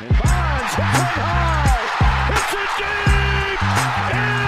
And Bonds high. Hits it deep.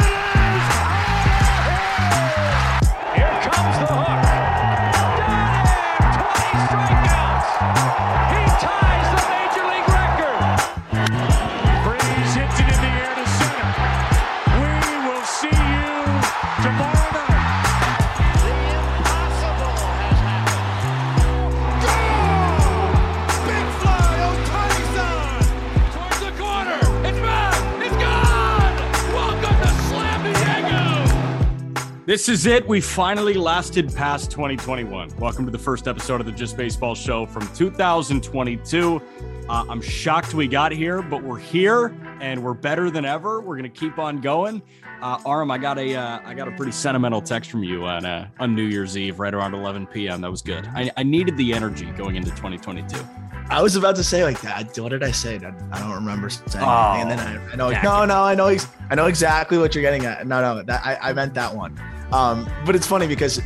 This is it. We finally lasted past 2021. Welcome to the first episode of the Just Baseball Show from 2022. Uh, I'm shocked we got here, but we're here and we're better than ever. We're gonna keep on going. Uh, Aram, I got a uh, I got a pretty sentimental text from you on uh, on New Year's Eve, right around 11 p.m. That was good. I, I needed the energy going into 2022. I was about to say like that. What did I say? I, don't remember saying. Oh, anything. and then I, I know. No, no, I know. I know exactly what you're getting at. No, no, that, I, I meant that one. Um, but it's funny because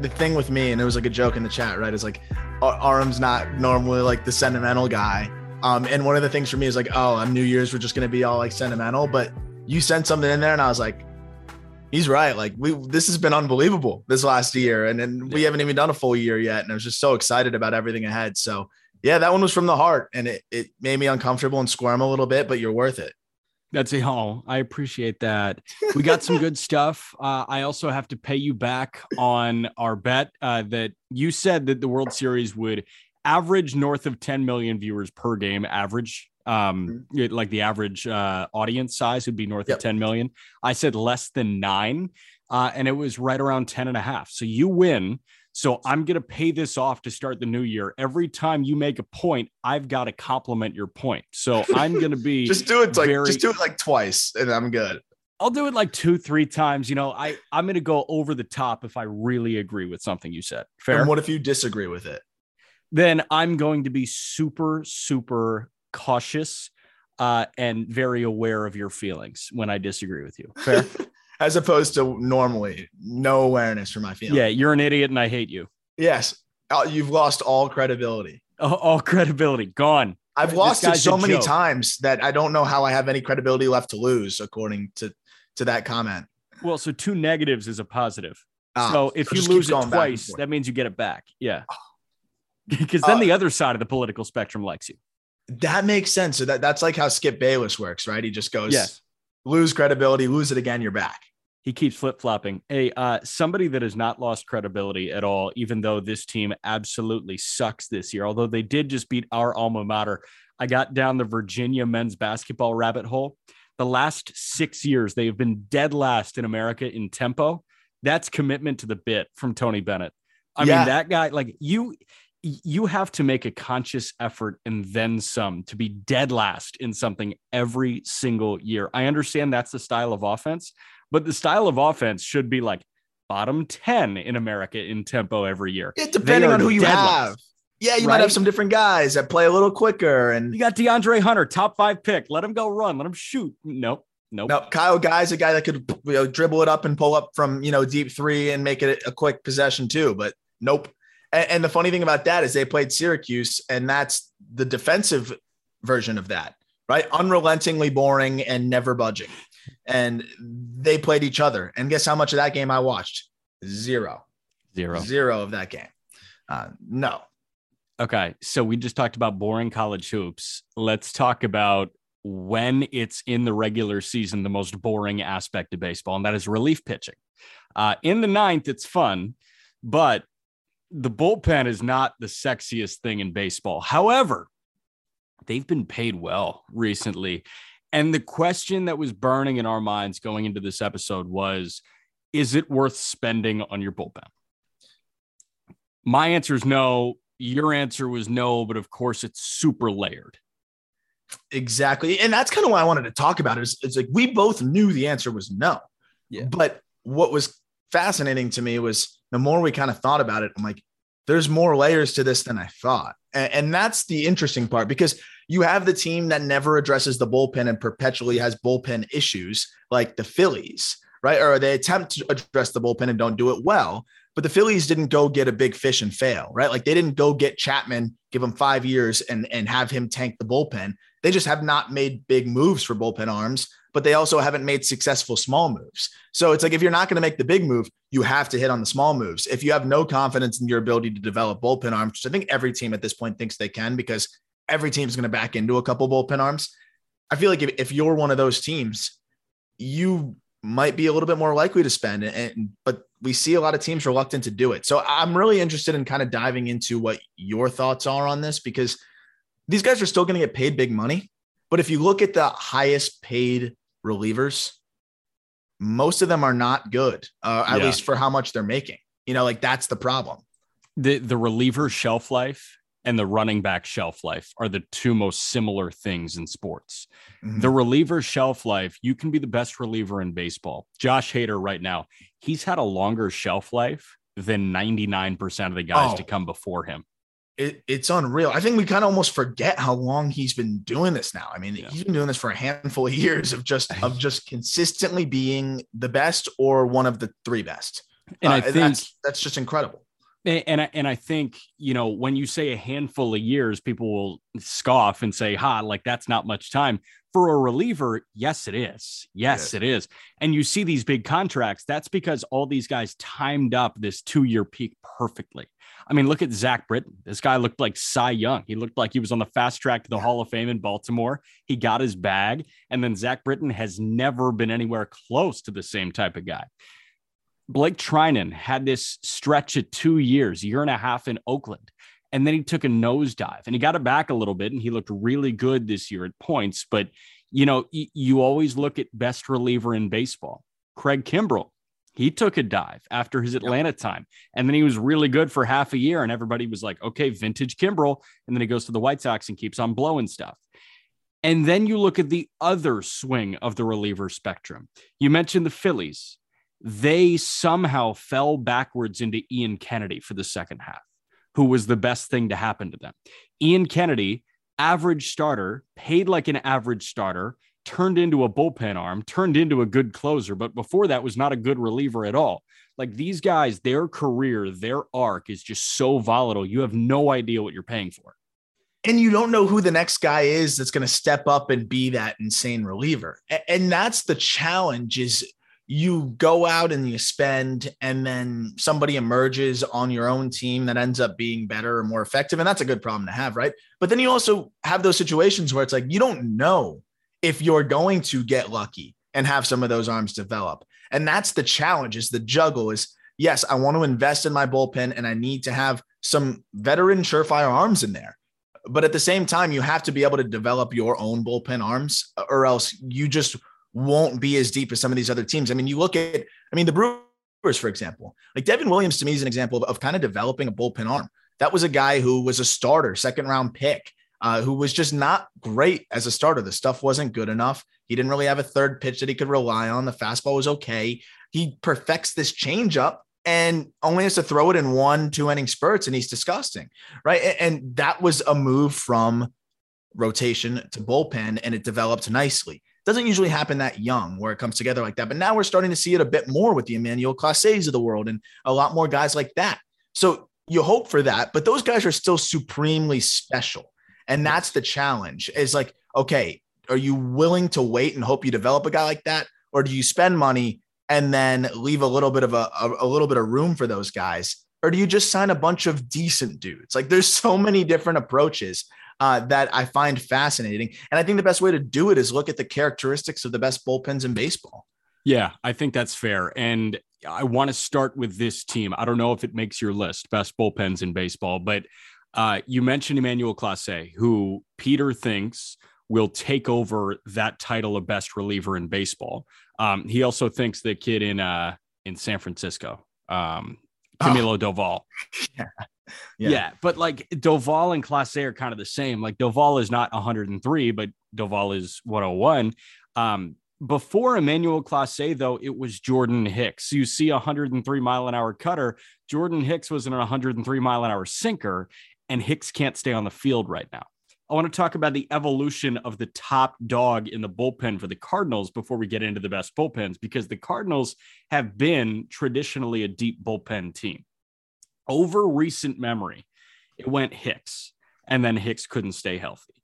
the thing with me, and it was like a joke in the chat, right? Is like Ar- Aram's not normally like the sentimental guy. Um, and one of the things for me is like, oh, on New Year's we're just gonna be all like sentimental. But you sent something in there, and I was like, he's right. Like we, this has been unbelievable this last year, and and we haven't even done a full year yet. And I was just so excited about everything ahead. So yeah, that one was from the heart, and it it made me uncomfortable and squirm a little bit, but you're worth it. That's a oh, I appreciate that. We got some good stuff. Uh, I also have to pay you back on our bet uh, that you said that the World Series would average north of 10 million viewers per game. Average, um, it- like the average uh, audience size would be north Yep. of 10 million. I said less than nine, uh, and it was right around 10 and a half. So you win. So I'm going to pay this off to start the new year. Every time you make a point, I've got to compliment your point. So I'm going to be Just do it like very- just do it like twice, and I'm good. I'll do it like two, three times. You know, I I'm gonna go over the top if I really agree with something you said. Fair. And what if you disagree with it? then I'm going to be super, super cautious uh, and very aware of your feelings when I disagree with you. Fair. As opposed to normally, no awareness for my feelings. yeah, you're an idiot and I hate you. Yes. Uh, You've lost all credibility. All, all credibility gone. I've lost it so many joke. times that I don't know how I have any credibility left to lose, according to to that comment. Well, so two negatives is a positive. Ah, so if you lose it going back and twice, that means you get it back. Yeah. Because then Uh, the other side of the political spectrum likes you. that makes sense. So that that's like how Skip Bayless works, right? He just goes, Yes. Lose credibility, lose it again, you're back. He keeps flip flopping. Hey, uh, somebody that has not lost credibility at all, even though this team absolutely sucks this year, although they did just beat our alma mater. I got down the Virginia men's basketball rabbit hole. The last six years, they have been dead last in America in tempo. That's commitment to the bit from Tony Bennett. I Yeah. mean, that guy, like you, you have to make a conscious effort and then some to be dead last in something every single year. I understand that's the style of offense, but the style of offense should be like bottom 10 in America in tempo every year. Yeah, depending on who you have. last. Yeah, you might have some different guys that play a little quicker. And You got DeAndre Hunter, top five pick. Let him go run. Let him shoot. Nope. Nope. no, Kyle Guy's a guy that could you know, dribble it up and pull up from you know deep three and make it a quick possession too. But nope. And, and the funny thing about that is they played Syracuse, and that's the defensive version of that, right? Unrelentingly boring and never budging. And they played each other. And guess how much of that game I watched? Zero. Zero. Zero of that game. Uh, no. Okay. So we just talked about boring college hoops. Let's talk about when it's in the regular season, the most boring aspect of baseball, and that is relief pitching. Uh, in the ninth, it's fun, but the bullpen is not the sexiest thing in baseball. However, they've been paid well recently. And the question that was burning in our minds going into this episode was is it worth spending on your bullpen? My answer is no. Your answer was no, but of course it's super layered. Exactly. And that's kind of why I wanted to talk about it. It's, it's like we both knew the answer was no. Yeah. But what was fascinating to me was the more we kind of thought about it, I'm like, there's more layers to this than I thought. And, and that's the interesting part because you have the team that never addresses the bullpen and perpetually has bullpen issues, like the Phillies, right? Or they attempt to address the bullpen and don't do it well. But the Phillies didn't go get a big fish and fail, right? Like they didn't go get Chapman, give him five years and, and have him tank the bullpen. They just have not made big moves for bullpen arms, but they also haven't made successful small moves. So it's like if you're not going to make the big move, you have to hit on the small moves. If you have no confidence in your ability to develop bullpen arms, which I think every team at this point thinks they can because every team's going to back into a couple bullpen arms. I feel like if, if you're one of those teams, you might be a little bit more likely to spend and but we see a lot of teams reluctant to do it. So I'm really interested in kind of diving into what your thoughts are on this because these guys are still going to get paid big money. But if you look at the highest paid relievers, most of them are not good, uh, at yeah. least for how much they're making. You know, like that's the problem. The the reliever shelf life and the running back shelf life are the two most similar things in sports. Mm-hmm. The reliever shelf life, you can be the best reliever in baseball. Josh Hader, right now, he's had a longer shelf life than 99% of the guys oh, to come before him. It, it's unreal. I think we kind of almost forget how long he's been doing this now. I mean, yeah. he's been doing this for a handful of years of just of just consistently being the best or one of the three best. And uh, I think that's, that's just incredible and I, and I think you know when you say a handful of years, people will scoff and say, "Ha, like that's not much time." For a reliever, yes, it is. Yes, it is. And you see these big contracts. That's because all these guys timed up this two-year peak perfectly. I mean, look at Zach Britton. This guy looked like Cy Young. He looked like he was on the fast track to the Hall of Fame in Baltimore. He got his bag, and then Zach Britton has never been anywhere close to the same type of guy. Blake Treinen had this stretch of two years, year and a half in Oakland. And then he took a nosedive and he got it back a little bit and he looked really good this year at points. But, you know, you always look at best reliever in baseball. Craig Kimbrel, he took a dive after his Atlanta time. And then he was really good for half a year. And everybody was like, okay, vintage Kimbrel. And then he goes to the White Sox and keeps on blowing stuff. And then you look at the other swing of the reliever spectrum. You mentioned the Phillies they somehow fell backwards into Ian Kennedy for the second half, who was the best thing to happen to them. Ian Kennedy, average starter, paid like an average starter, turned into a bullpen arm, turned into a good closer, but before that was not a good reliever at all. Like these guys, their career, their arc is just so volatile. You have no idea what you're paying for. And you don't know who the next guy is that's going to step up and be that insane reliever. And that's the challenge is you go out and you spend and then somebody emerges on your own team that ends up being better or more effective and that's a good problem to have right but then you also have those situations where it's like you don't know if you're going to get lucky and have some of those arms develop and that's the challenge is the juggle is yes i want to invest in my bullpen and i need to have some veteran surefire arms in there but at the same time you have to be able to develop your own bullpen arms or else you just won't be as deep as some of these other teams. I mean, you look at, I mean, the Brewers, for example, like Devin Williams to me is an example of, of kind of developing a bullpen arm. That was a guy who was a starter, second round pick, uh, who was just not great as a starter. The stuff wasn't good enough. He didn't really have a third pitch that he could rely on. The fastball was okay. He perfects this changeup and only has to throw it in one, two inning spurts, and he's disgusting, right? And, and that was a move from rotation to bullpen, and it developed nicely. Doesn't usually happen that young where it comes together like that. But now we're starting to see it a bit more with the Emmanuel Clases of the world and a lot more guys like that. So you hope for that, but those guys are still supremely special. And that's the challenge is like, okay, are you willing to wait and hope you develop a guy like that? Or do you spend money and then leave a little bit of a, a, a little bit of room for those guys? Or do you just sign a bunch of decent dudes? Like there's so many different approaches uh, that I find fascinating. And I think the best way to do it is look at the characteristics of the best bullpens in baseball. Yeah, I think that's fair. And I want to start with this team. I don't know if it makes your list, best bullpens in baseball, but uh, you mentioned Emmanuel Clase, who Peter thinks will take over that title of best reliever in baseball. Um, he also thinks the kid in uh, in San Francisco, um, Camilo oh. Doval. Yeah. Yeah. yeah. but like Doval and Clase are kind of the same. Like Doval is not 103, but Doval is 101. Um, before Emmanuel Clase, though, it was Jordan Hicks. You see a 103 mile an hour cutter. Jordan Hicks was in a 103 mile an hour sinker, and Hicks can't stay on the field right now. I want to talk about the evolution of the top dog in the bullpen for the Cardinals before we get into the best bullpens, because the Cardinals have been traditionally a deep bullpen team. over recent memory, it went Hicks, and then Hicks couldn't stay healthy.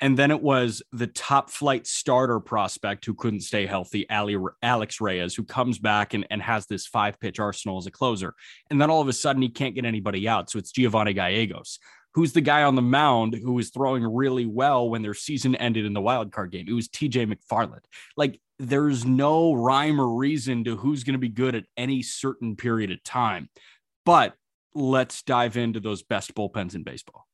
And then it was the top flight starter prospect who couldn't stay healthy, Ali, Alex Reyes, who comes back and, and has this five pitch arsenal as a closer. And then all of a sudden, he can't get anybody out. So it's Giovanni Gallegos, who's the guy on the mound who was throwing really well when their season ended in the wild card game. It was TJ McFarland. Like, there's no rhyme or reason to who's going to be good at any certain period of time. But let's dive into those best bullpens in baseball.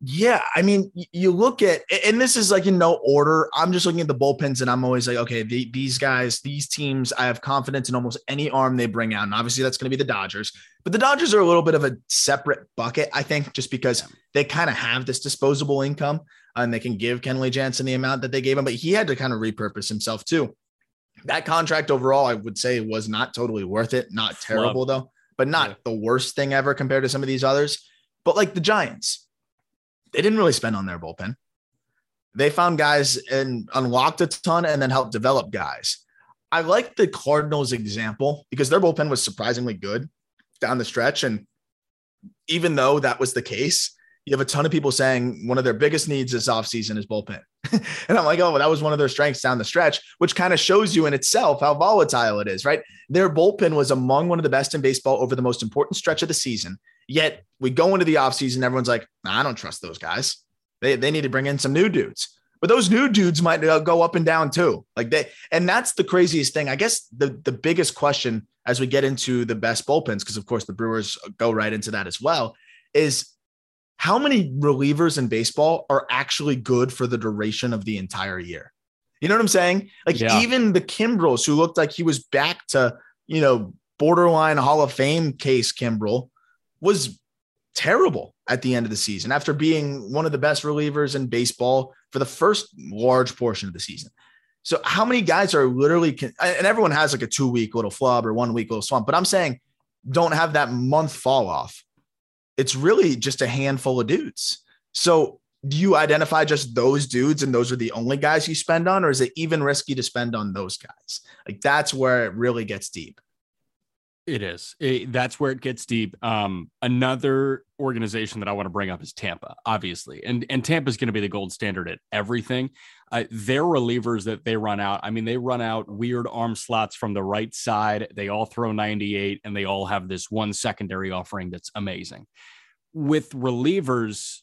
Yeah, I mean, you look at, and this is like in no order. I'm just looking at the bullpens, and I'm always like, okay, the, these guys, these teams, I have confidence in almost any arm they bring out. And obviously, that's going to be the Dodgers, but the Dodgers are a little bit of a separate bucket, I think, just because they kind of have this disposable income and they can give Kenley Jansen the amount that they gave him, but he had to kind of repurpose himself too. That contract overall, I would say, was not totally worth it. Not terrible though, but not yeah. the worst thing ever compared to some of these others. But like the Giants they didn't really spend on their bullpen. They found guys and unlocked a ton and then helped develop guys. I like the Cardinals example because their bullpen was surprisingly good down the stretch. And even though that was the case, you have a ton of people saying one of their biggest needs this offseason is bullpen. and I'm like, oh, well, that was one of their strengths down the stretch, which kind of shows you in itself how volatile it is, right? Their bullpen was among one of the best in baseball over the most important stretch of the season. Yet we go into the offseason, everyone's like, nah, I don't trust those guys. They, they need to bring in some new dudes. But those new dudes might uh, go up and down too. Like they, and that's the craziest thing. I guess the, the biggest question as we get into the best bullpens, because of course the Brewers go right into that as well, is how many relievers in baseball are actually good for the duration of the entire year? You know what I'm saying? Like yeah. even the Kimbrels, who looked like he was back to, you know, borderline Hall of Fame case Kimbrel, was terrible at the end of the season after being one of the best relievers in baseball for the first large portion of the season. So, how many guys are literally, and everyone has like a two week little flub or one week little slump, but I'm saying don't have that month fall off. It's really just a handful of dudes. So, do you identify just those dudes and those are the only guys you spend on, or is it even risky to spend on those guys? Like, that's where it really gets deep. It is. It, that's where it gets deep. Um, another organization that I want to bring up is Tampa, obviously, and and Tampa is going to be the gold standard at everything. Uh, their relievers that they run out. I mean, they run out weird arm slots from the right side. They all throw 98, and they all have this one secondary offering that's amazing. With relievers,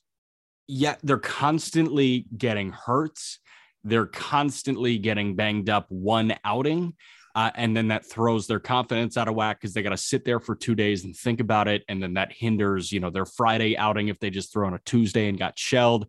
yet they're constantly getting hurts. They're constantly getting banged up one outing uh, and then that throws their confidence out of whack because they got to sit there for two days and think about it. And then that hinders, you know, their Friday outing if they just throw on a Tuesday and got shelled.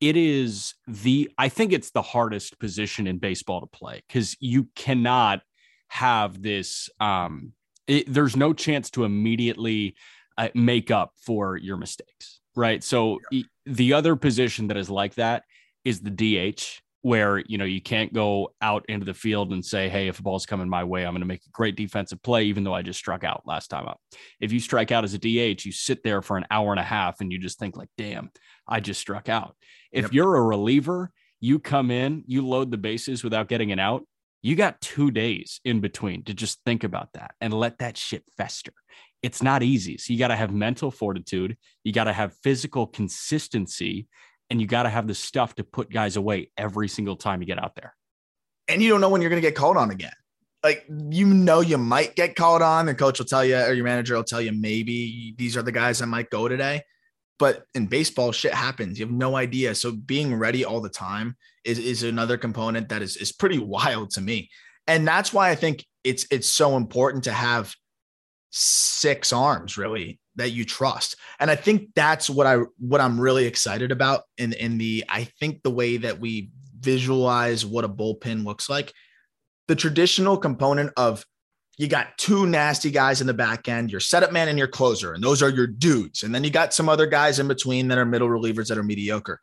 It is the, I think it's the hardest position in baseball to play because you cannot have this, um, it, there's no chance to immediately uh, make up for your mistakes. Right. So yeah. the other position that is like that is the DH where you know you can't go out into the field and say hey if a ball's coming my way i'm going to make a great defensive play even though i just struck out last time up. If you strike out as a dh you sit there for an hour and a half and you just think like damn i just struck out. If yep. you're a reliever you come in you load the bases without getting an out you got two days in between to just think about that and let that shit fester. It's not easy so you got to have mental fortitude you got to have physical consistency and you got to have the stuff to put guys away every single time you get out there. And you don't know when you're going to get called on again. Like you know, you might get called on. The coach will tell you, or your manager will tell you, maybe these are the guys that might go today. But in baseball, shit happens. You have no idea. So being ready all the time is, is another component that is, is pretty wild to me. And that's why I think it's it's so important to have six arms really that you trust. And I think that's what I what I'm really excited about in in the I think the way that we visualize what a bullpen looks like. The traditional component of you got two nasty guys in the back end, your setup man and your closer, and those are your dudes. And then you got some other guys in between that are middle relievers that are mediocre.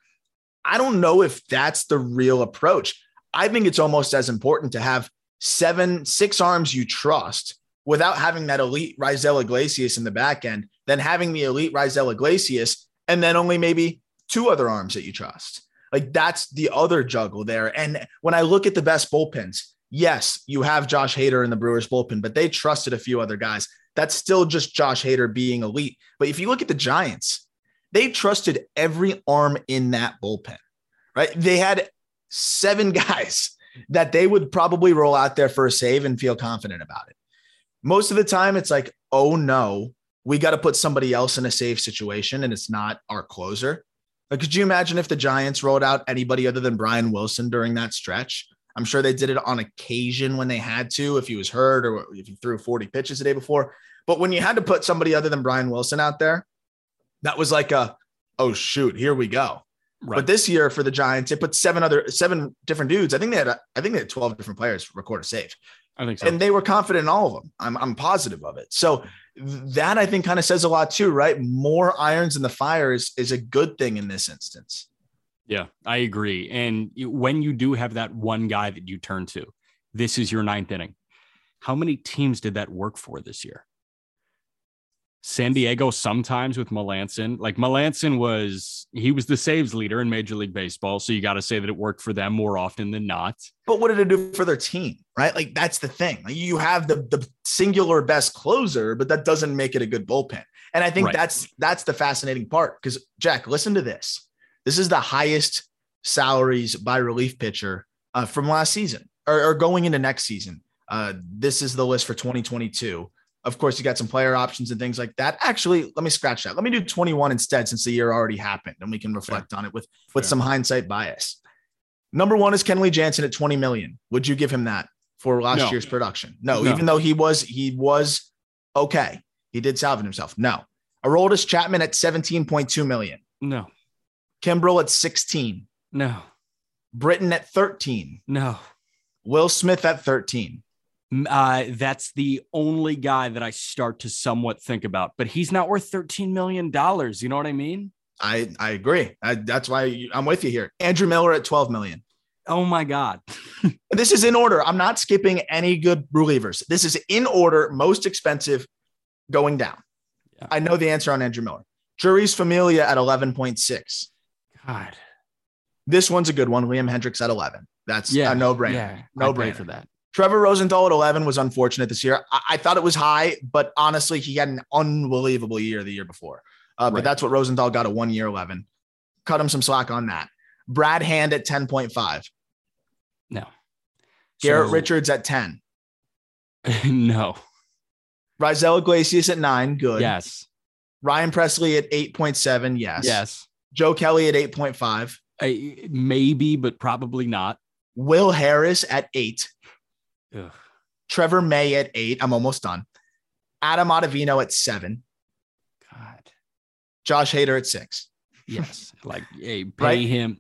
I don't know if that's the real approach. I think it's almost as important to have seven, six arms you trust without having that elite Raisel Iglesias in the back end, than having the elite Raisel Iglesias and then only maybe two other arms that you trust. Like that's the other juggle there. And when I look at the best bullpens, yes, you have Josh Hader in the Brewers bullpen, but they trusted a few other guys. that's still just Josh Hader being elite. But if you look at the Giants, they trusted every arm in that bullpen, right? They had seven guys that they would probably roll out there for a save and feel confident about it. Most of the time, it's like, oh no, we got to put somebody else in a safe situation and it's not our closer. Like, could you imagine if the Giants rolled out anybody other than Brian Wilson during that stretch? I'm sure they did it on occasion when they had to, if he was hurt or if he threw 40 pitches the day before. But when you had to put somebody other than Brian Wilson out there, that was like a, oh shoot, here we go. Right. But this year for the Giants, it put seven other seven different dudes. I think they had I think they had 12 different players record a save. I think so. And they were confident in all of them. I'm I'm positive of it. So that I think kind of says a lot too, right? More irons in the fire is, is a good thing in this instance. Yeah, I agree. And when you do have that one guy that you turn to, this is your ninth inning. How many teams did that work for this year? San Diego sometimes with Melancon. Like Melancon was he was the saves leader in Major League Baseball, so you got to say that it worked for them more often than not. But what did it do for their team? Right? Like that's the thing. Like you have the the singular best closer, but that doesn't make it a good bullpen. And I think right. that's that's the fascinating part because Jack, listen to this. This is the highest salaries by relief pitcher uh, from last season or, or going into next season. Uh, this is the list for 2022. Of course, you got some player options and things like that. Actually, let me scratch that. Let me do 21 instead, since the year already happened, and we can reflect Fair. on it with with Fair. some hindsight bias. Number one is Kenley Jansen at 20 million. Would you give him that for last no. year's production? No, no, even though he was he was okay, he did salvage himself. No, Aroldis Chapman at 17.2 million. No, Kimbrel at 16. No, Britton at 13. No, Will Smith at 13. Uh, that's the only guy that I start to somewhat think about, but he's not worth $13 million. You know what I mean? I, I agree. I, that's why I'm with you here. Andrew Miller at 12 million. Oh my God. this is in order. I'm not skipping any good relievers. This is in order, most expensive going down. Yeah. I know the answer on Andrew Miller. Jeurys Familia at 11.6. God. This one's a good one. Liam Hendriks at 11. That's yeah, a no brainer. Yeah, no brainer for that. Trevor Rosenthal at 11 was unfortunate this year. I, I, thought it was high, but honestly, he had an unbelievable year the year before. Uh, but that's what Rosenthal got a one year 11. Cut him some slack on that. Brad Hand at 10.5. No. Garrett so, Richards at 10. no. Raisel Iglesias at nine. Good. Yes. Ryan Pressly at 8.7. Yes. Yes. Joe Kelly at 8.5. I, maybe, but probably not. Will Harris at eight. Ugh. Trevor May at eight. I'm almost done. Adam Ottavino at seven. God. Josh Hader at six. Yes. like, hey, pay right? him.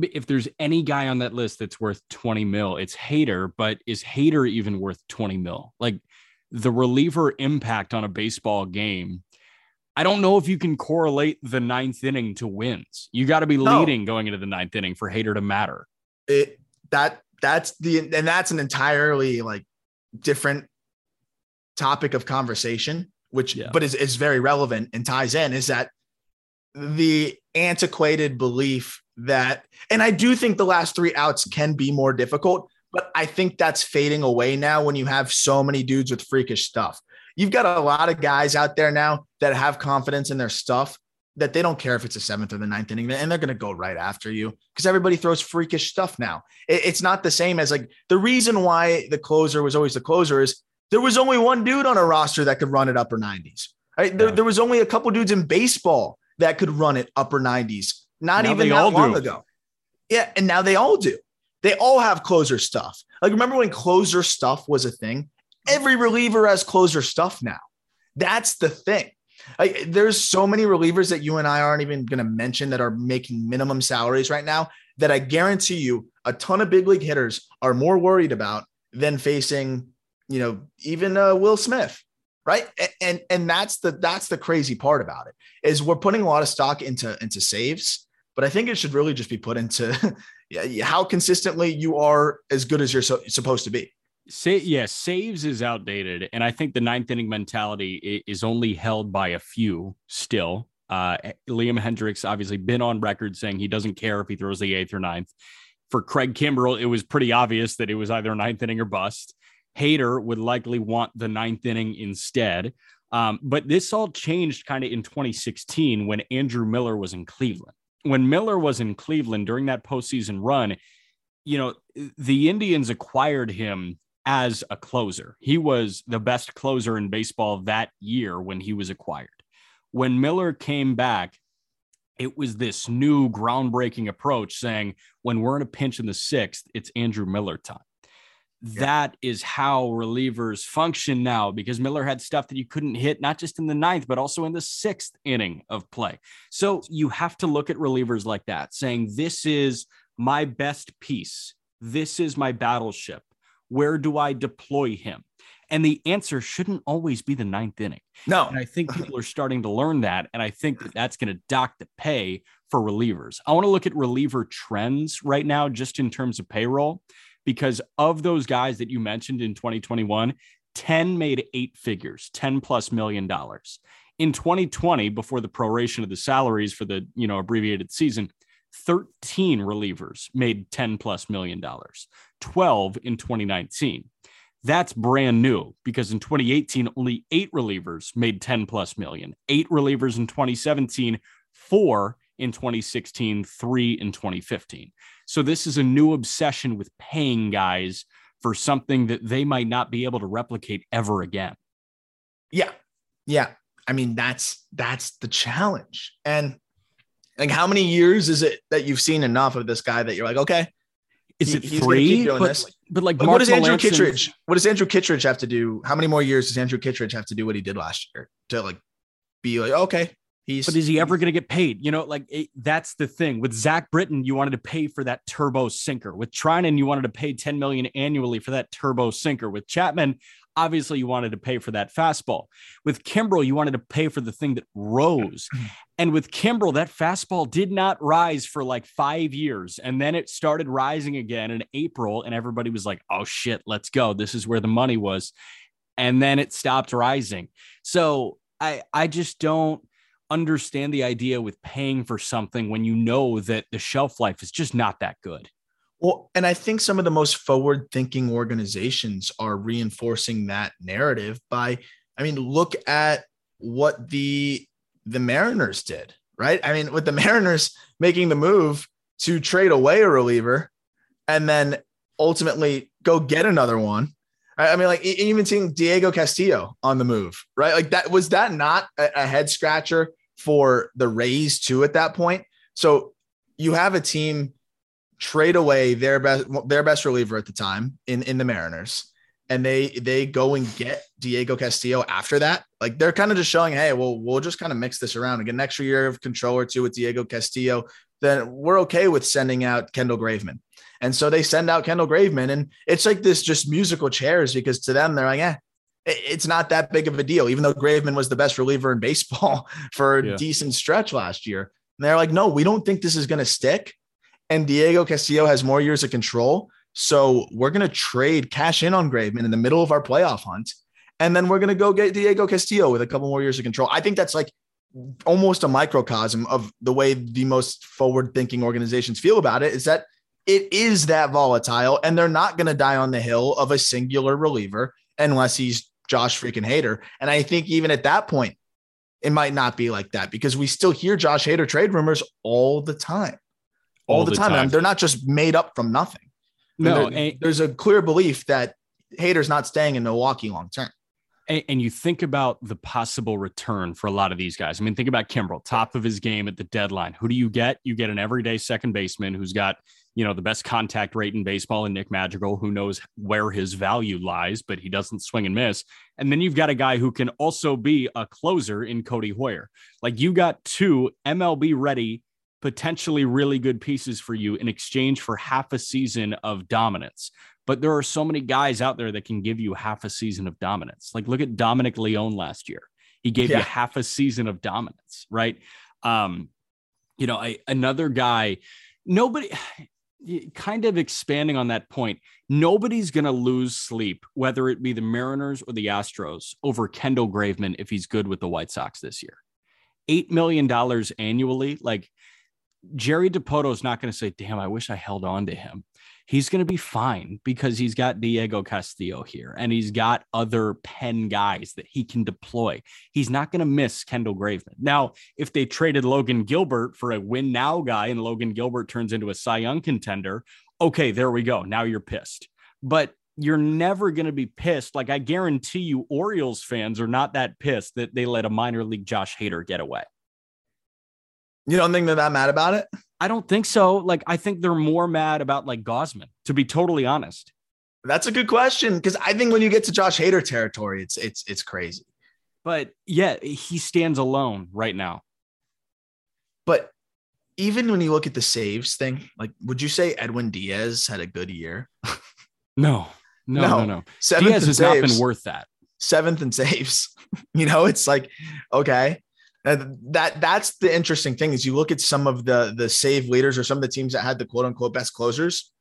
If there's any guy on that list that's worth 20 mil, it's Hader, but is Hader even worth 20 mil? Like the reliever impact on a baseball game. I don't know if you can correlate the ninth inning to wins. You got to be no. leading going into the ninth inning for Hader to matter. It that that's the and that's an entirely like different topic of conversation which yeah. but is, is very relevant and ties in is that the antiquated belief that and i do think the last three outs can be more difficult but i think that's fading away now when you have so many dudes with freakish stuff you've got a lot of guys out there now that have confidence in their stuff that they don't care if it's a seventh or the ninth inning, and they're going to go right after you because everybody throws freakish stuff now. it's not the same as like the reason why the closer was always the closer is there was only one dude on a roster that could run it upper 90s. Right? There, there was only a couple dudes in baseball that could run it upper 90s, not now even that long do. ago. Yeah, and now they all do. They all have closer stuff. Like remember when closer stuff was a thing? Every reliever has closer stuff now. That's the thing. Like, there's so many relievers that you and I aren't even going to mention that are making minimum salaries right now that I guarantee you a ton of big league hitters are more worried about than facing, you know, even uh, Will Smith, right? And, and and that's the that's the crazy part about it is we're putting a lot of stock into into saves, but I think it should really just be put into how consistently you are as good as you're so, supposed to be. Say yeah, saves is outdated, and I think the ninth inning mentality is only held by a few still. Uh, Liam Hendriks obviously been on record saying he doesn't care if he throws the eighth or ninth. For Craig Kimbrel, it was pretty obvious that it was either ninth inning or bust. Hader would likely want the ninth inning instead. Um, but this all changed kind of in 2016 when Andrew Miller was in Cleveland. When Miller was in Cleveland during that postseason run, you know, the Indians acquired him as a closer. He was the best closer in baseball that year when he was acquired. When Miller came back, it was this new groundbreaking approach saying, when we're in a pinch in the sixth, it's Andrew Miller time. Yeah. That is how relievers function now because Miller had stuff that you couldn't hit, not just in the ninth, but also in the sixth inning of play. So you have to look at relievers like that, saying, This is my best piece. This is my battleship. Where do I deploy him? And the answer shouldn't always be the ninth inning. No. And I think people are starting to learn that. And I think that that's going to dock the pay for relievers. I want to look at reliever trends right now, just in terms of payroll, because of those guys that you mentioned in 2021, 10 made eight figures, 10 plus million dollars. In 2020, before the proration of the salaries for the you know abbreviated season, 13 relievers made 10 plus million dollars, 12 in 2019. That's brand new because in 2018, only eight relievers made 10 plus million, eight relievers in 2017, four in 2016, three in 2015. So this is a new obsession with paying guys for something that they might not be able to replicate ever again. Yeah. Yeah. I mean, that's that's the challenge. And like how many years is it that you've seen enough of this guy that you're like, okay, is it three? But, this. but like, but what does Andrew Kittredge? What does Andrew Kittredge have to do? How many more years does Andrew Kittredge have to do what he did last year to like be like, okay, he's. But is he ever going to get paid? You know, like it, that's the thing with Zach Britton. You wanted to pay for that turbo sinker. With Treinen, you wanted to pay ten million annually for that turbo sinker. With Chapman, obviously you wanted to pay for that fastball. With Kimbrel, you wanted to pay for the thing that rose. And with Kimbrel, that fastball did not rise for like five years. And then it started rising again in April. And everybody was like, oh shit, let's go. This is where the money was. And then it stopped rising. So I I just don't understand the idea with paying for something when you know that the shelf life is just not that good. Well, and I think some of the most forward thinking organizations are reinforcing that narrative by, I mean, look at what the the Mariners did, right? I mean, with the Mariners making the move to trade away a reliever and then ultimately go get another one. I mean, like even seeing Diego Castillo on the move, right? Like that was that not a head scratcher for the Rays too at that point? So you have a team trade away their best their best reliever at the time in in the Mariners and they they go and get Diego Castillo after that. Like they're kind of just showing, hey, well, we'll just kind of mix this around and get an extra year of control or two with Diego Castillo. Then we're okay with sending out Kendall Graveman. And so they send out Kendall Graveman, and it's like this just musical chairs because to them they're like, yeah, it's not that big of a deal, even though Graveman was the best reliever in baseball for a yeah. decent stretch last year. And they're like, no, we don't think this is going to stick and Diego Castillo has more years of control. So we're going to trade cash in on Graveman in the middle of our playoff hunt. And then we're going to go get Diego Castillo with a couple more years of control. I think that's like almost a microcosm of the way the most forward thinking organizations feel about it is that it is that volatile and they're not going to die on the hill of a singular reliever unless he's Josh freaking Hader. And I think even at that point, it might not be like that because we still hear Josh Hader trade rumors all the time all, all the, time. time. they're not just made up from nothing. No, and, there's a clear belief that Hader's not staying in Milwaukee long term. And, and, you think about the possible return for a lot of these guys. I mean, think about Kimbrel, top of his game at the deadline. Who do you get? You get an everyday second baseman who's got, you know, the best contact rate in baseball and Nick Madrigal, who knows where his value lies, but he doesn't swing and miss. And then you've got a guy who can also be a closer in Codi Heuer. Like you got two MLB ready potentially really good pieces for you in exchange for half a season of dominance. But there are so many guys out there that can give you half a season of dominance. Like look at Dominic Leone last year. He gave yeah. you half a season of dominance, right? Um, you know, I, another guy, nobody kind of expanding on that point, nobody's going to lose sleep, whether it be the Mariners or the Astros, over Kendall Graveman if he's good with the White Sox this year. $8 million annually. Like Jerry Dipoto is not going to say, damn, I wish I held on to him. He's going to be fine because he's got Diego Castillo here and he's got other pen guys that he can deploy. He's not going to miss Kendall Graveman. Now, if they traded Logan Gilbert for a win now guy and Logan Gilbert turns into a Cy Young contender, okay, there we go. Now you're pissed. But you're never going to be pissed. Like I guarantee you, Orioles fans are not that pissed that they let a minor league Josh Hader get away. You don't think they're that mad about it? I don't think so. Like I think they're more mad about like Gausman, to be totally honest. That's a good question because I think when you get to Josh Hader territory, it's it's it's crazy. But yeah, he stands alone right now. But even when you look at the saves thing, like would you say Edwin Diaz had a good year? no, no, no, no. no. Seventh Diaz has saves, not been worth that. Seventh and saves. you know, it's like, okay. That that's the interesting thing is you look at some of the the save leaders or some of the teams that had the quote unquote best closers.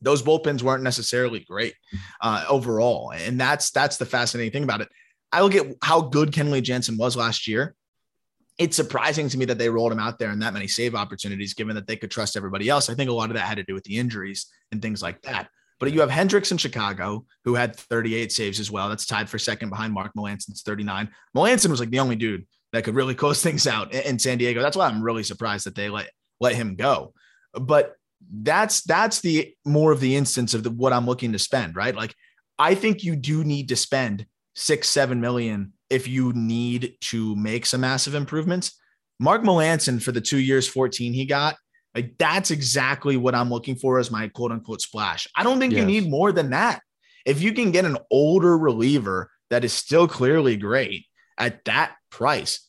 Those bullpens weren't necessarily great uh, overall, and that's that's the fascinating thing about it. I look at how good Kenley Jansen was last year. It's surprising to me that they rolled him out there in that many save opportunities, given that they could trust everybody else. I think a lot of that had to do with the injuries and things like that. But you have Hendriks in Chicago, who had 38 saves as well. That's tied for second behind Mark Melancon's 39. Melancon was like the only dude that could really close things out in San Diego. That's why I'm really surprised that they let let him go. But that's that's the more of the instance of the, what I'm looking to spend, right? Like I think you do need to spend six, seven million if you need to make some massive improvements. Mark Melancon for the two years 14 he got like that's exactly what I'm looking for as my quote unquote splash. I don't think yes. you need more than that. If you can get an older reliever that is still clearly great at that price,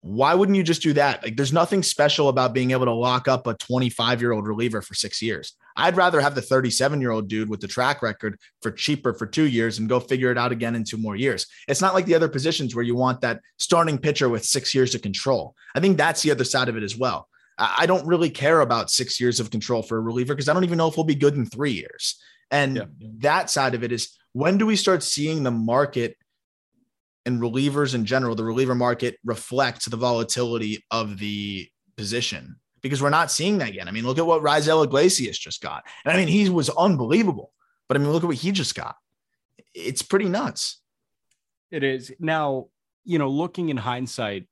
why wouldn't you just do that? Like there's nothing special about being able to lock up a 25 year old reliever for six years. I'd rather have the 37 year old dude with the track record for cheaper for two years and go figure it out again in two more years. It's not like the other positions where you want that starting pitcher with six years of control. I think that's the other side of it as well. I don't really care about six years of control for a reliever because I don't even know if we'll be good in three years. And yeah. that side of it is when do we start seeing the market and relievers in general, the reliever market reflects the volatility of the position? Because we're not seeing that yet. I mean, look at what Raisel Iglesias just got. And I mean, he was unbelievable. But I mean, look at what he just got. It's pretty nuts. It is. Now, you know, looking in hindsight,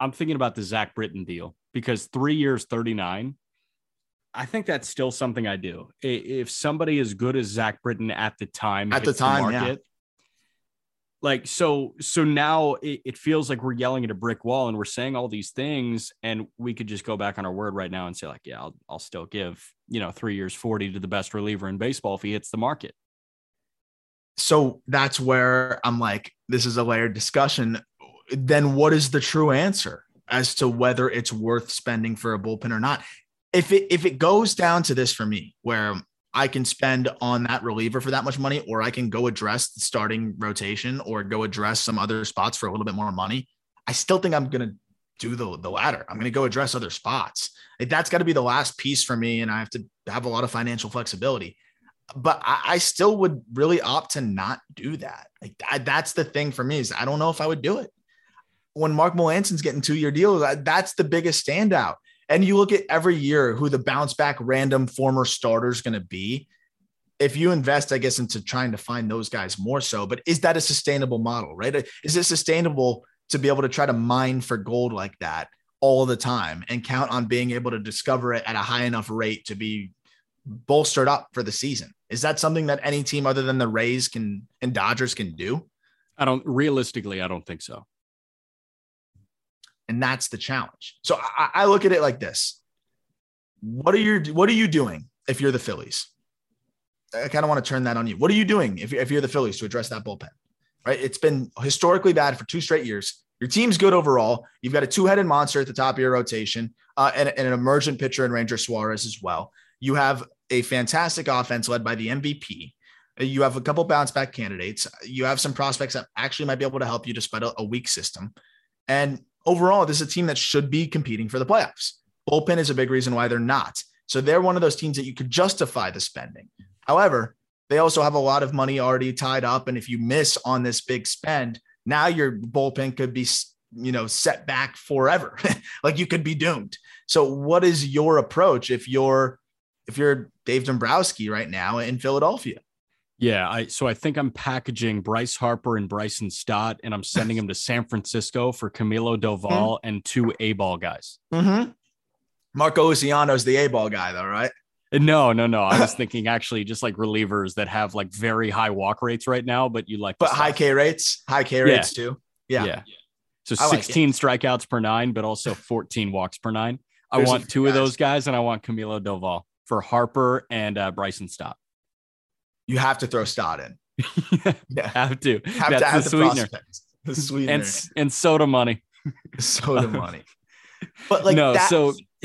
I'm thinking about the Zach Britton deal because three years, 39, I think that's still something I do. If somebody as good as Zach Britton at the time, at the time, the market, yeah. Like so, so now it, it, feels like we're yelling at a brick wall and we're saying all these things, and we could just go back on our word right now and say like, yeah, I'll, I'll still give you know three years, 40 to the best reliever in baseball if he hits the market. So that's where I'm like, this is a layered discussion. Then what is the true answer? as to whether it's worth spending for a bullpen or not. If it if it goes down to this for me, where I can spend on that reliever for that much money, or I can go address the starting rotation or go address some other spots for a little bit more money, I still think I'm gonna do the, the latter. I'm gonna go address other spots. That's got to be the last piece for me, and I have to have a lot of financial flexibility. But I, I still would really opt to not do that. Like I, that's the thing for me is I don't know if I would do it when Mark Melancon's getting two year deals, that's the biggest standout. And you look at every year who the bounce back random former starter is going to be. If you invest, I guess, into trying to find those guys more so, but is that a sustainable model, right? Uh, is it sustainable to be able to try to mine for gold like that all the time and count on being able to discover it at a high enough rate to be bolstered up for the season? Is that something that any team other than the Rays can and Dodgers can do? I don't realistically, I don't think so. And that's the challenge. So I, I look at it like this. What are you what are you doing if you're the Phillies? I kind of want to turn that on you. What are you doing if, if you're the Phillies to address that bullpen? Right? It's been historically bad for two straight years. Your team's good overall. You've got a two-headed monster at the top of your rotation, uh, and, and an emergent pitcher in Ranger Suarez as well. You have a fantastic offense led by the MVP. You have a couple bounce back candidates. You have some prospects that actually might be able to help you despite a, a weak system. And overall, this is a team that should be competing for the playoffs. Bullpen is a big reason why they're not. So they're one of those teams that you could justify the spending. However, they also have a lot of money already tied up. And if you miss on this big spend, now your bullpen could be you know, set back forever. like you could be doomed. So what is your approach if you're if you're Dave Dombrowski right now in Philadelphia? Yeah, I so I think I'm packaging Bryce Harper and Bryson Stott, and I'm sending them to San Francisco for Camilo Doval mm-hmm. and two A ball guys. Mm-hmm. Marco Luciano is the A ball guy, though, right? Uh, no, no, no. I was thinking actually just like relievers that have like very high walk rates right now, but you like, but high K rates, high K rates too. Yeah. Yeah. So 16 like strikeouts per nine, but also 14 walks per nine. I There's want two guys. of those guys, and I want Camilo Doval for Harper and uh, Bryson Stott. You have to throw Stott in. yeah, have to. Have That's to have the, sweetener. The sweetener and, and soda money. soda money. But like no, so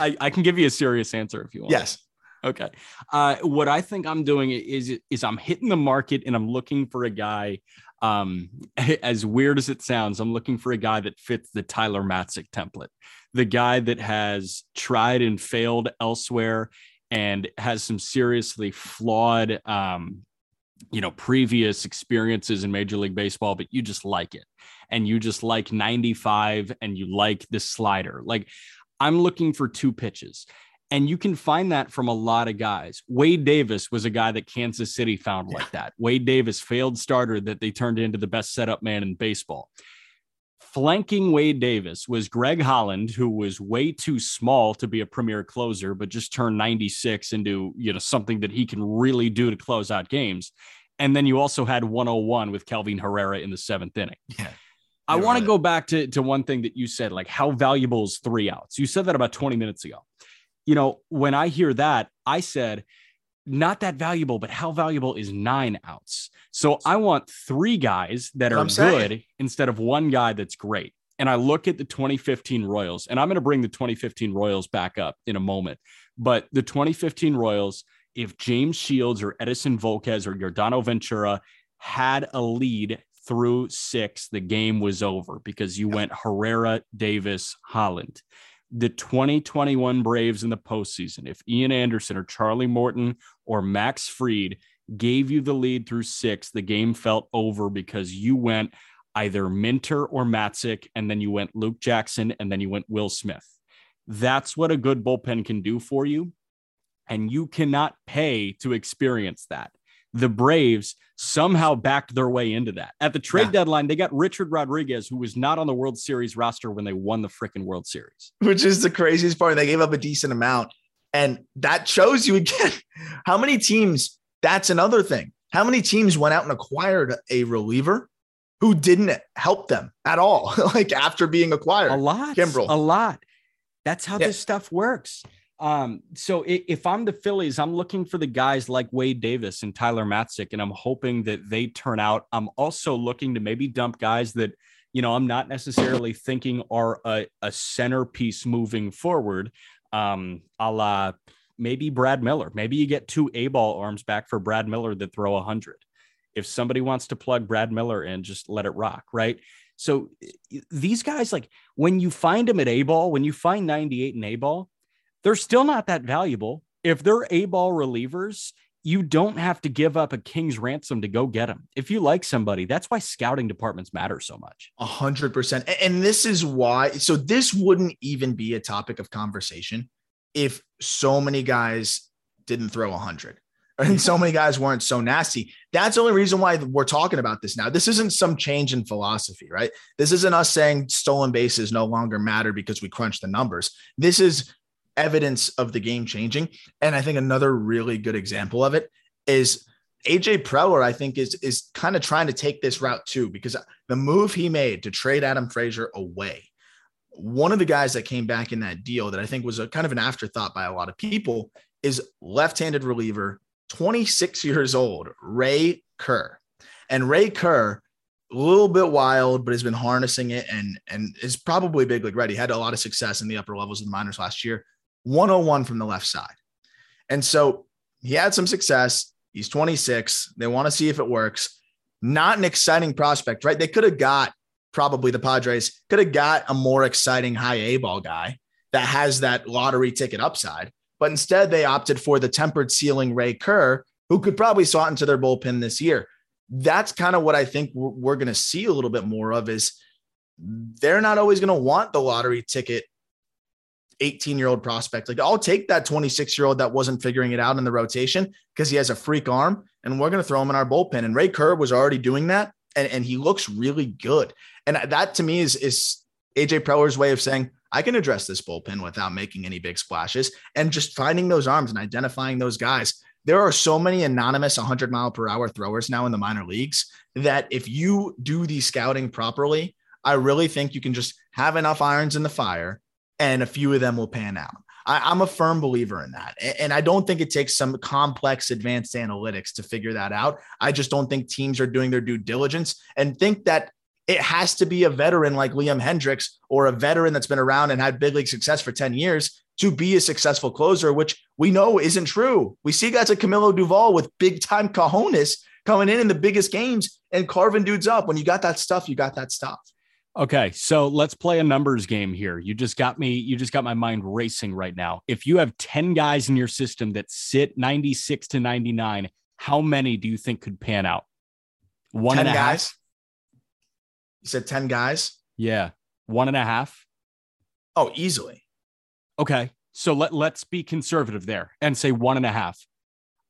I, I can give you a serious answer if you want. Yes. Okay. Uh, what I think I'm doing is is I'm hitting the market and I'm looking for a guy. Um, as weird as it sounds, I'm looking for a guy that fits the Tyler Matzek template, the guy that has tried and failed elsewhere and has some seriously flawed, um, you know, previous experiences in Major League Baseball, but you just like it, and you just like 95, and you like the slider, like. I'm looking for two pitches. And you can find that from a lot of guys. Wade Davis was a guy that Kansas City found yeah. like that. Wade Davis, failed starter that they turned into the best setup man in baseball. Flanking Wade Davis was Greg Holland, who was way too small to be a premier closer, but just turned 96 into you know something that he can really do to close out games. And then you also had 101 with Kelvin Herrera in the seventh inning. Yeah. I want to go back to, to one thing that you said, like how valuable is three outs? You said that about 20 minutes ago. You know, when I hear that, I said, not that valuable, but how valuable is nine outs? So I want three guys that are good instead of one guy that's great. And I look at the 2015 Royals, and I'm going to bring the 2015 Royals back up in a moment. But the 2015 Royals, if James Shields or Edinson Volquez or Yordano Ventura had a lead through six, the game was over because you went Herrera, Davis, Holland. The 2021 Braves in the postseason, if Ian Anderson or Charlie Morton or Max Fried gave you the lead through six, the game felt over because you went either Minter or Matzek, and then you went Luke Jackson, and then you went Will Smith. That's what a good bullpen can do for you. And you cannot pay to experience that the Braves somehow backed their way into that. At the trade yeah. deadline, they got Richard Rodriguez, who was not on the World Series roster when they won the freaking World Series. Which is the craziest part. They gave up a decent amount. And that shows you again how many teams, that's another thing. How many teams went out and acquired a reliever who didn't help them at all, like after being acquired? A lot. Kimbrel. A lot. That's how yeah. this stuff works. Um, so if I'm the Phillies, I'm looking for the guys like Wade Davis and Tyler Matzek, and I'm hoping that they turn out. I'm also looking to maybe dump guys that, you know, I'm not necessarily thinking are a, a centerpiece moving forward. Um, a la maybe Brad Miller. Maybe you get two A ball arms back for Brad Miller that throw a hundred. If somebody wants to plug Brad Miller in, just let it rock, right? So these guys, like when you find them at A ball, when you find 98 in A ball, they're still not that valuable. If they're A ball relievers, you don't have to give up a king's ransom to go get them. If you like somebody, that's why scouting departments matter so much. A hundred percent. And this is why. So this wouldn't even be a topic of conversation if so many guys didn't throw a hundred and so many guys weren't so nasty. That's the only reason why we're talking about this now. This isn't some change in philosophy, right? This isn't us saying stolen bases no longer matter because we crunch the numbers. This is evidence of the game changing. And I think another really good example of it is AJ Preller, I think, is is kind of trying to take this route too, because the move he made to trade Adam Frazier away, one of the guys that came back in that deal that I think was a kind of an afterthought by a lot of people is left-handed reliever, 26 years old, Ray Kerr. And Ray Kerr, a little bit wild, but has been harnessing it and and is probably big league ready. Had a lot of success in the upper levels of the minors last year. 101 from the left side. And so he had some success. He's 26. They want to see if it works. Not an exciting prospect, right? They could have got probably the Padres could have got a more exciting high A ball guy that has that lottery ticket upside. But instead, they opted for the tempered ceiling Ray Kerr, who could probably slot into their bullpen this year. That's kind of what I think we're, we're going to see a little bit more of is they're not always going to want the lottery ticket 18 year old prospect. Like, I'll take that 26 year old that wasn't figuring it out in the rotation because he has a freak arm, and we're going to throw him in our bullpen. And Ray Kerr was already doing that, and, and he looks really good. And that to me is, is AJ Preller's way of saying, I can address this bullpen without making any big splashes and just finding those arms and identifying those guys. There are so many anonymous 100 mile per hour throwers now in the minor leagues that if you do the scouting properly, I really think you can just have enough irons in the fire and a few of them will pan out. I, am a firm believer in that. And I don't think it takes some complex advanced analytics to figure that out. I just don't think teams are doing their due diligence and think that it has to be a veteran like Liam Hendriks or a veteran that's been around and had big league success for 10 years to be a successful closer, which we know isn't true. We see guys like Camilo Doval with big time cojones coming in in the biggest games and carving dudes up. When you got that stuff, you got that stuff. Okay, so let's play a numbers game here. You just got me, you just got my mind racing right now. If you have 10 guys in your system that sit 96 to 99, how many do you think could pan out? One 10 and a guys. Half? You said 10 guys? Yeah. One and a half. Oh, easily. Okay. So let, let's be conservative there and say one and a half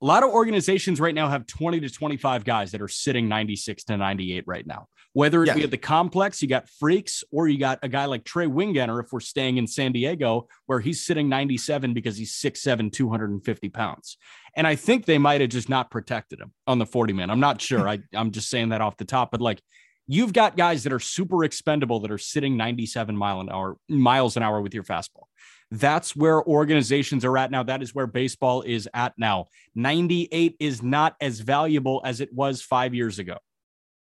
a lot of organizations right now have 20 to 25 guys that are sitting 96 to 98 right now. Whether it yeah. be at the complex, you got freaks, or you got a guy like Trey Wingenter, if we're staying in San Diego, where he's sitting 97 because he's 6'7, 250 pounds. And I think they might have just not protected him on the 40 man. I'm not sure. I, I'm just saying that off the top, but like you've got guys that are super expendable that are sitting 97 mile an hour miles an hour with your fastball. That's where organizations are at now. That is where baseball is at now. 98 is not as valuable as it was five years ago.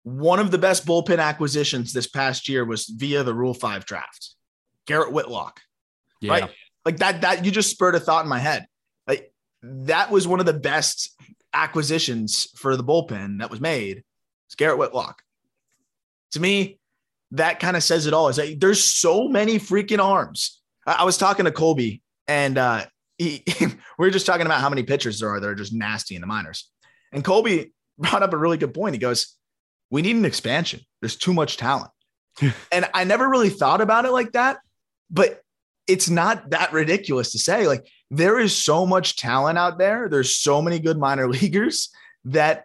One of the best bullpen acquisitions this past year was via the Rule 5 draft. Garrett Whitlock. Yeah. Right? Like that, that you just spurred a thought in my head. Like that was one of the best acquisitions for the bullpen that was made. It's Garrett Whitlock. To me, that kind of says it all. Is that there's so many freaking arms I was talking to Colby and uh, he, we were just talking about how many pitchers there are that are just nasty in the minors. And Colby brought up a really good point. He goes, We need an expansion. There's too much talent. and I never really thought about it like that, but it's not that ridiculous to say. Like, there is so much talent out there. There's so many good minor leaguers that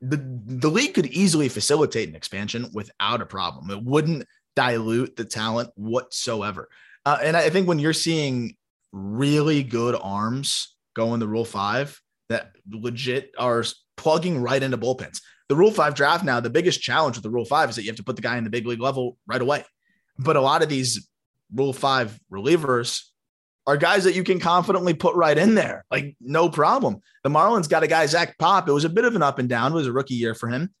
the, the league could easily facilitate an expansion without a problem. It wouldn't dilute the talent whatsoever. Uh, and I think when you're seeing really good arms go in the Rule Five that legit are plugging right into bullpens. The Rule Five draft now, the biggest challenge with the Rule Five is that you have to put the guy in the big league level right away. But a lot of these Rule Five relievers are guys that you can confidently put right in there, like no problem. The Marlins got a guy, Zach Pop. It was a bit of an up and down. It was a rookie year for him.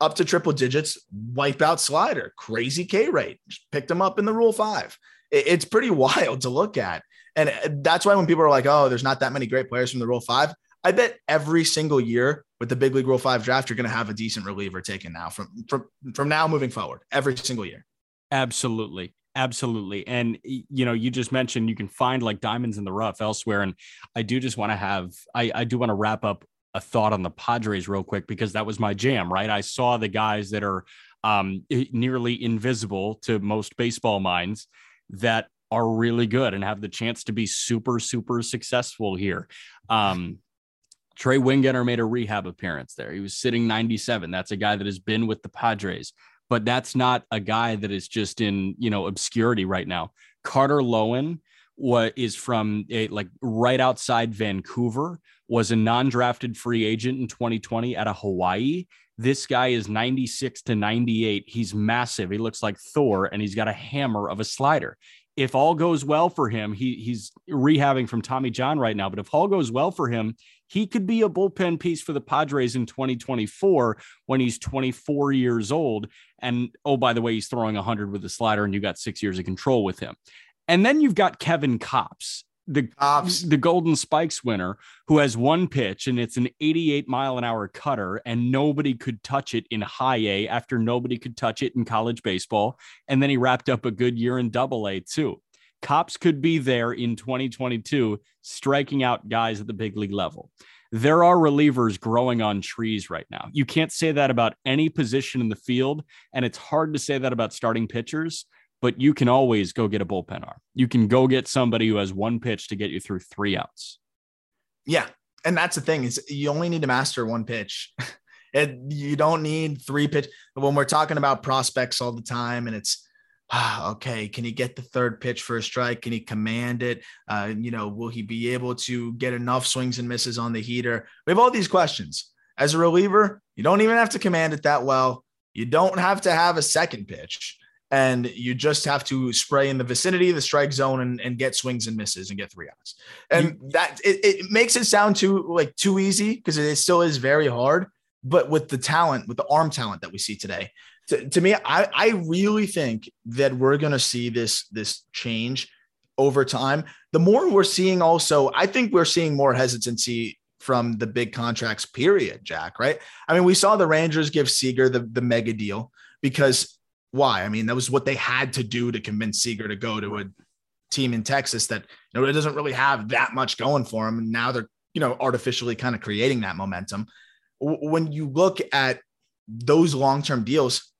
Up to triple digits, wipe out slider, crazy K rate. Just picked him up in the Rule Five it's pretty wild to look at. And uh, that's why when people are like, oh, there's not that many great players from the Rule Five, I bet every single year with the big league Rule Five draft, you're going to have a decent reliever taken now from from from now moving forward every single year. Absolutely. Absolutely. And you know, you just mentioned you can find like diamonds in the rough elsewhere. And I do just want to have I, I do want to wrap up a thought on the Padres real quick because that was my jam, right? I saw the guys that are um, nearly invisible to most baseball minds that are really good and have the chance to be super, super successful here. Um, Trey Wingenter made a rehab appearance there. He was sitting 97. That's a guy that has been with the Padres, but that's not a guy that is just in, you know, obscurity right now. Carter Loewen what is from a, like right outside Vancouver, was a non-drafted free agent in 2020 out of Hawaii. This guy is 96 to 98. He's massive. He looks like Thor, and he's got a hammer of a slider. If all goes well for him, he he's rehabbing from Tommy John right now. But if all goes well for him, he could be a bullpen piece for the Padres in 2024 when he's 24 years old. And oh, by the way, he's throwing 100 with the slider, and you got six years of control with him. And then you've got Kevin Kopps the Ops. the Golden Spikes winner who has one pitch and it's an 88 mile an hour cutter and nobody could touch it in high A after nobody could touch it in college baseball and then he wrapped up a good year in double A too. Kopps could be there in 2022 striking out guys at the big league level. there are relievers growing on trees right now. You can't say that about any position in the field. And it's hard to say that about starting pitchers, but you can always go get a bullpen arm. You can go get somebody who has one pitch to get you through three outs. Yeah. And that's the thing is you only need to master one pitch. and you don't need three pitch. When we're talking about prospects all the time and it's ah, okay, can he get the third pitch for a strike? Can he command it? Uh, you know, will he be able to get enough swings and misses on the heater? We have all these questions. As a reliever, you don't even have to command it that well. You don't have to have a second pitch. And you just have to spray in the vicinity of the strike zone and, and get swings and misses and get three outs. And you, that it, it makes it sound too like too easy because it still is very hard. But with the talent, with the arm talent that we see today, to, to me, I, I really think that we're going to see this this change over time. The more we're seeing, also, I think we're seeing more hesitancy from the big contracts. Period, Jack. Right? I mean, we saw the Rangers give Seager the the mega deal because why? I mean, that was what they had to do to convince Seager to go to a team in Texas that you know it doesn't really have that much going for them, and now they're you know artificially kind of creating that momentum. When you look at those long term deals,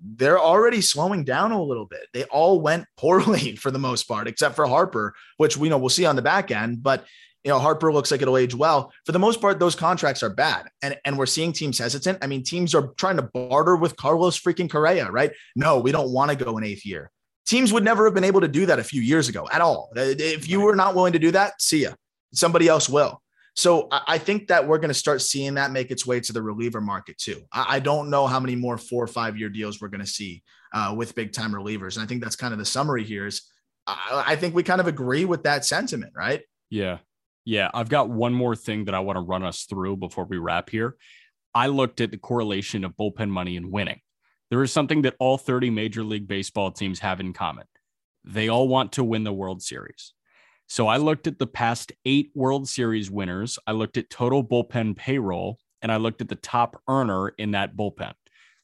they're already slowing down a little bit. They all went poorly for the most part, except for Harper, which we know we'll see on the back end. But you know, Harper looks like it'll age well. For the most part, those contracts are bad. And, and we're seeing teams hesitant. I mean, teams are trying to barter with Carlos freaking Correa, right? No, we don't want to go an eighth year. Teams would never have been able to do that a few years ago at all. If you were not willing to do that, see ya. Somebody else will. So I think that we're going to start seeing that make its way to the reliever market too. I don't know how many more four or five year deals we're going to see uh, with big time relievers. And I think that's kind of the summary here is I think we kind of agree with that sentiment, right? Yeah. Yeah. I've got one more thing that I want to run us through before we wrap here. I looked at the correlation of bullpen money and winning. There is something that all 30 Major League Baseball teams have in common. They all want to win the World Series. So I looked at the past eight World Series winners. I looked at total bullpen payroll and I looked at the top earner in that bullpen.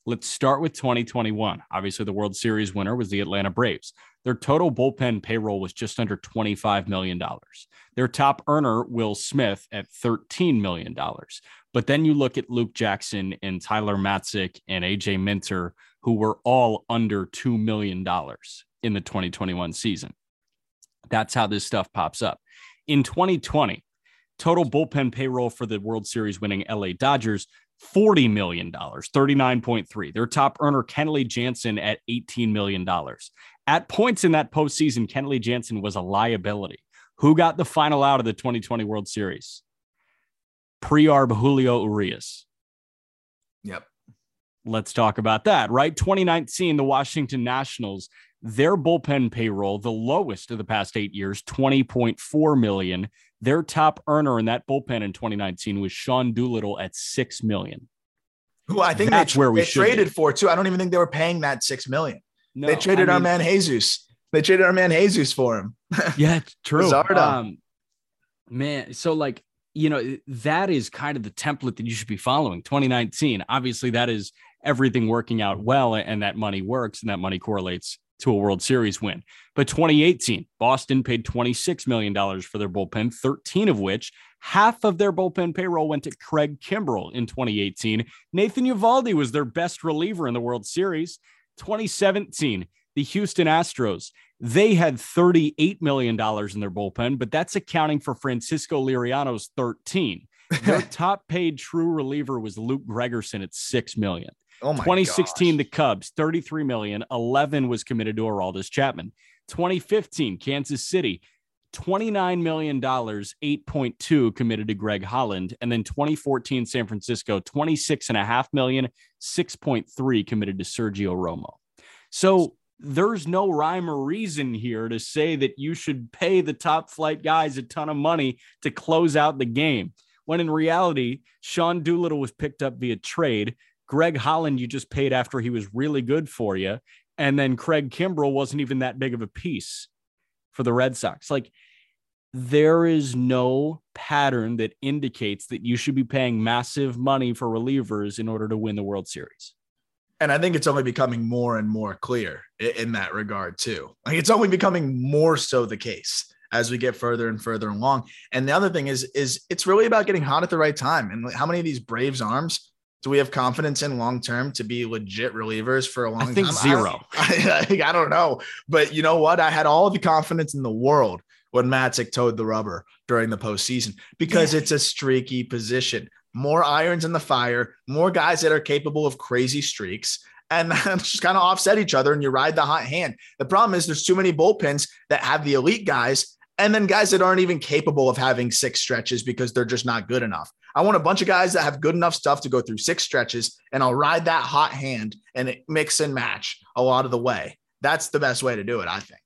Let's start with 2021. Obviously, the World Series winner was the Atlanta Braves. Their total bullpen payroll was just under $25 million. Their top earner, Will Smith, at $13 million. But then you look at Luke Jackson and Tyler Matzek and AJ Minter, who were all under $2 million in the 2021 season. That's how this stuff pops up. In 2020, total bullpen payroll for the World Series winning LA Dodgers, $40 million, 39.3. Their top earner, Kenley Jansen, at $18 million. At points in that postseason, Kenley Jansen was a liability. Who got the final out of the 2020 World Series? Pre-arb Julio Urias. Yep. Let's talk about that, right? 2019, the Washington Nationals their bullpen payroll, the lowest of the past eight years, 20.4 million. Their top earner in that bullpen in 2019 was Sean Doolittle at six million. Who I think that's they, where we traded be. for too. I don't even think they were paying that six million. No, they traded I mean, our man Jesus. They traded our man Jesus for him. yeah, true. Um, man, so like you know that is kind of the template that you should be following. 2019, obviously, that is everything working out well, and that money works, and that money correlates to a World Series win. But 2018, Boston paid $26 million for their bullpen, 13 of which half of their bullpen payroll went to Craig Kimbrel in 2018. Nathan Eovaldi was their best reliever in the World Series. 2017, the Houston Astros, they had $38 million in their bullpen, but that's accounting for Francisco Liriano's 13. Their top paid true reliever was Luke Gregerson at 6 million. Oh 2016, gosh. the Cubs, 33 million, 11 was committed to Aroldis Chapman. 2015, Kansas City, $29 million, 8.2 committed to Greg Holland. And then 2014, San Francisco, 26.5 million, 6.3 committed to Sergio Romo. So there's no rhyme or reason here to say that you should pay the top flight guys a ton of money to close out the game. When in reality, Sean Doolittle was picked up via trade. Greg Holland, you just paid after he was really good for you. And then Craig Kimbrel wasn't even that big of a piece for the Red Sox. Like, there is no pattern that indicates that you should be paying massive money for relievers in order to win the World Series. And I think it's only becoming more and more clear in that regard, too. Like, it's only becoming more so the case as we get further and further along. And the other thing is, is it's really about getting hot at the right time. And how many of these Braves arms do we have confidence in long term to be legit relievers for a long I think time? zero. I, I, I, don't know. But you know what? I had all the confidence in the world when Matzek toed the rubber during the postseason because yeah. it's a streaky position. More irons in the fire, more guys that are capable of crazy streaks and just kind of offset each other and you ride the hot hand. The problem is there's too many bullpens that have the elite guys and then guys that aren't even capable of having six stretches because they're just not good enough. I want a bunch of guys that have good enough stuff to go through six stretches and I'll ride that hot hand and mix and match a lot of the way. That's the best way to do it, I think.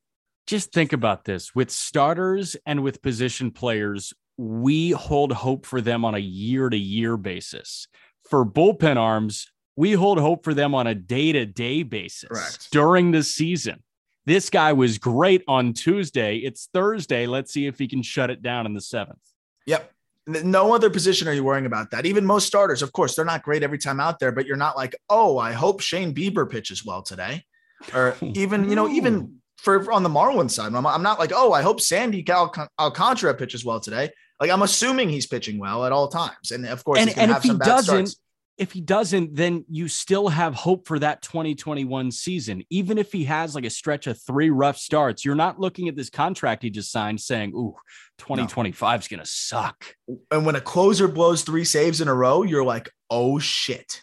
Just think about this with starters and with position players, we hold hope for them on a year to year basis. For bullpen arms, we hold hope for them on a day to day basis Correct. during the season. This guy was great on Tuesday. It's Thursday. Let's see if he can shut it down in the seventh. Yep. No other position are you worrying about that. Even most starters, of course, they're not great every time out there, but you're not like, oh, I hope Shane Bieber pitches well today. Or even, you know, even for on the Marlins side, I'm, I'm not like, oh, I hope Sandy Al- Alcantara pitches well today. Like I'm assuming he's pitching well at all times. And of course, and, and if he doesn't, starts if he doesn't, then you still have hope for that 2021 season. Even if he has like a stretch of three rough starts, you're not looking at this contract he just signed saying, Ooh, 2025 is no. going to suck. And when a closer blows three saves in a row, you're like, Oh shit.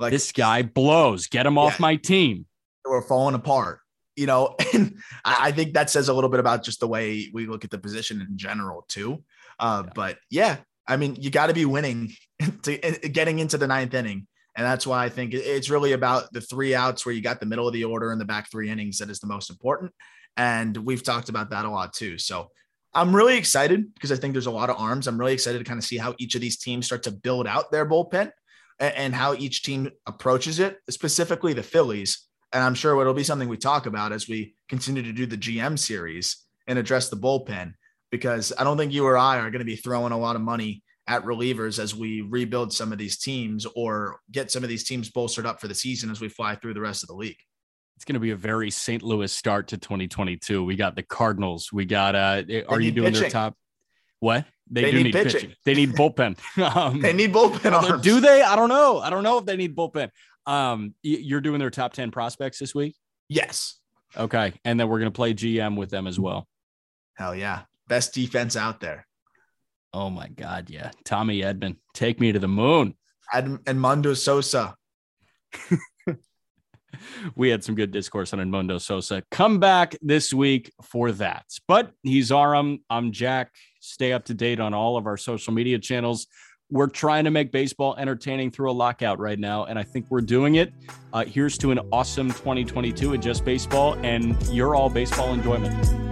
Like this guy blows. Get him off my team. We're falling apart. You know, and I think that says a little bit about just the way we look at the position in general, too. Uh, yeah. But yeah, I mean, you got to be winning to eh, getting into the ninth inning. And that's why I think it's really about the three outs where you got the middle of the order and the back three innings that is the most important. And we've talked about that a lot too. So I'm really excited because I think there's a lot of arms. I'm really excited to kind of see how each of these teams start to build out their bullpen and how each team approaches it, specifically the Phillies. And I'm sure it'll be something we talk about as we continue to do the GM series and address the bullpen because I don't think you or I are going to be throwing a lot of money at relievers as we rebuild some of these teams or get some of these teams bolstered up for the season as we fly through the rest of the league. It's going to be a very St. Louis start to 2022. We got the Cardinals. We got, uh, are you doing pitching. their top? What? They, they do need, need pitching. pitching. They need bullpen. um, they need bullpen. Arms. Do they? I don't know. I don't know if they need bullpen. Um, you're doing their top 10 prospects this week? Yes. Okay. And then we're going to play GM with them as well. Hell yeah best defense out there. Oh my God, yeah. Tommy Edman, take me to the moon. Ed- Edmundo Sosa. we had some good discourse on Edmundo Sosa. Come back this week for that. But he's Aram. I'm Jack. Stay up to date on all of our social media channels. We're trying to make baseball entertaining through a lockout right now, and I think we're doing it. Uh, here's to an awesome 2022 at Just Baseball and your all baseball enjoyment.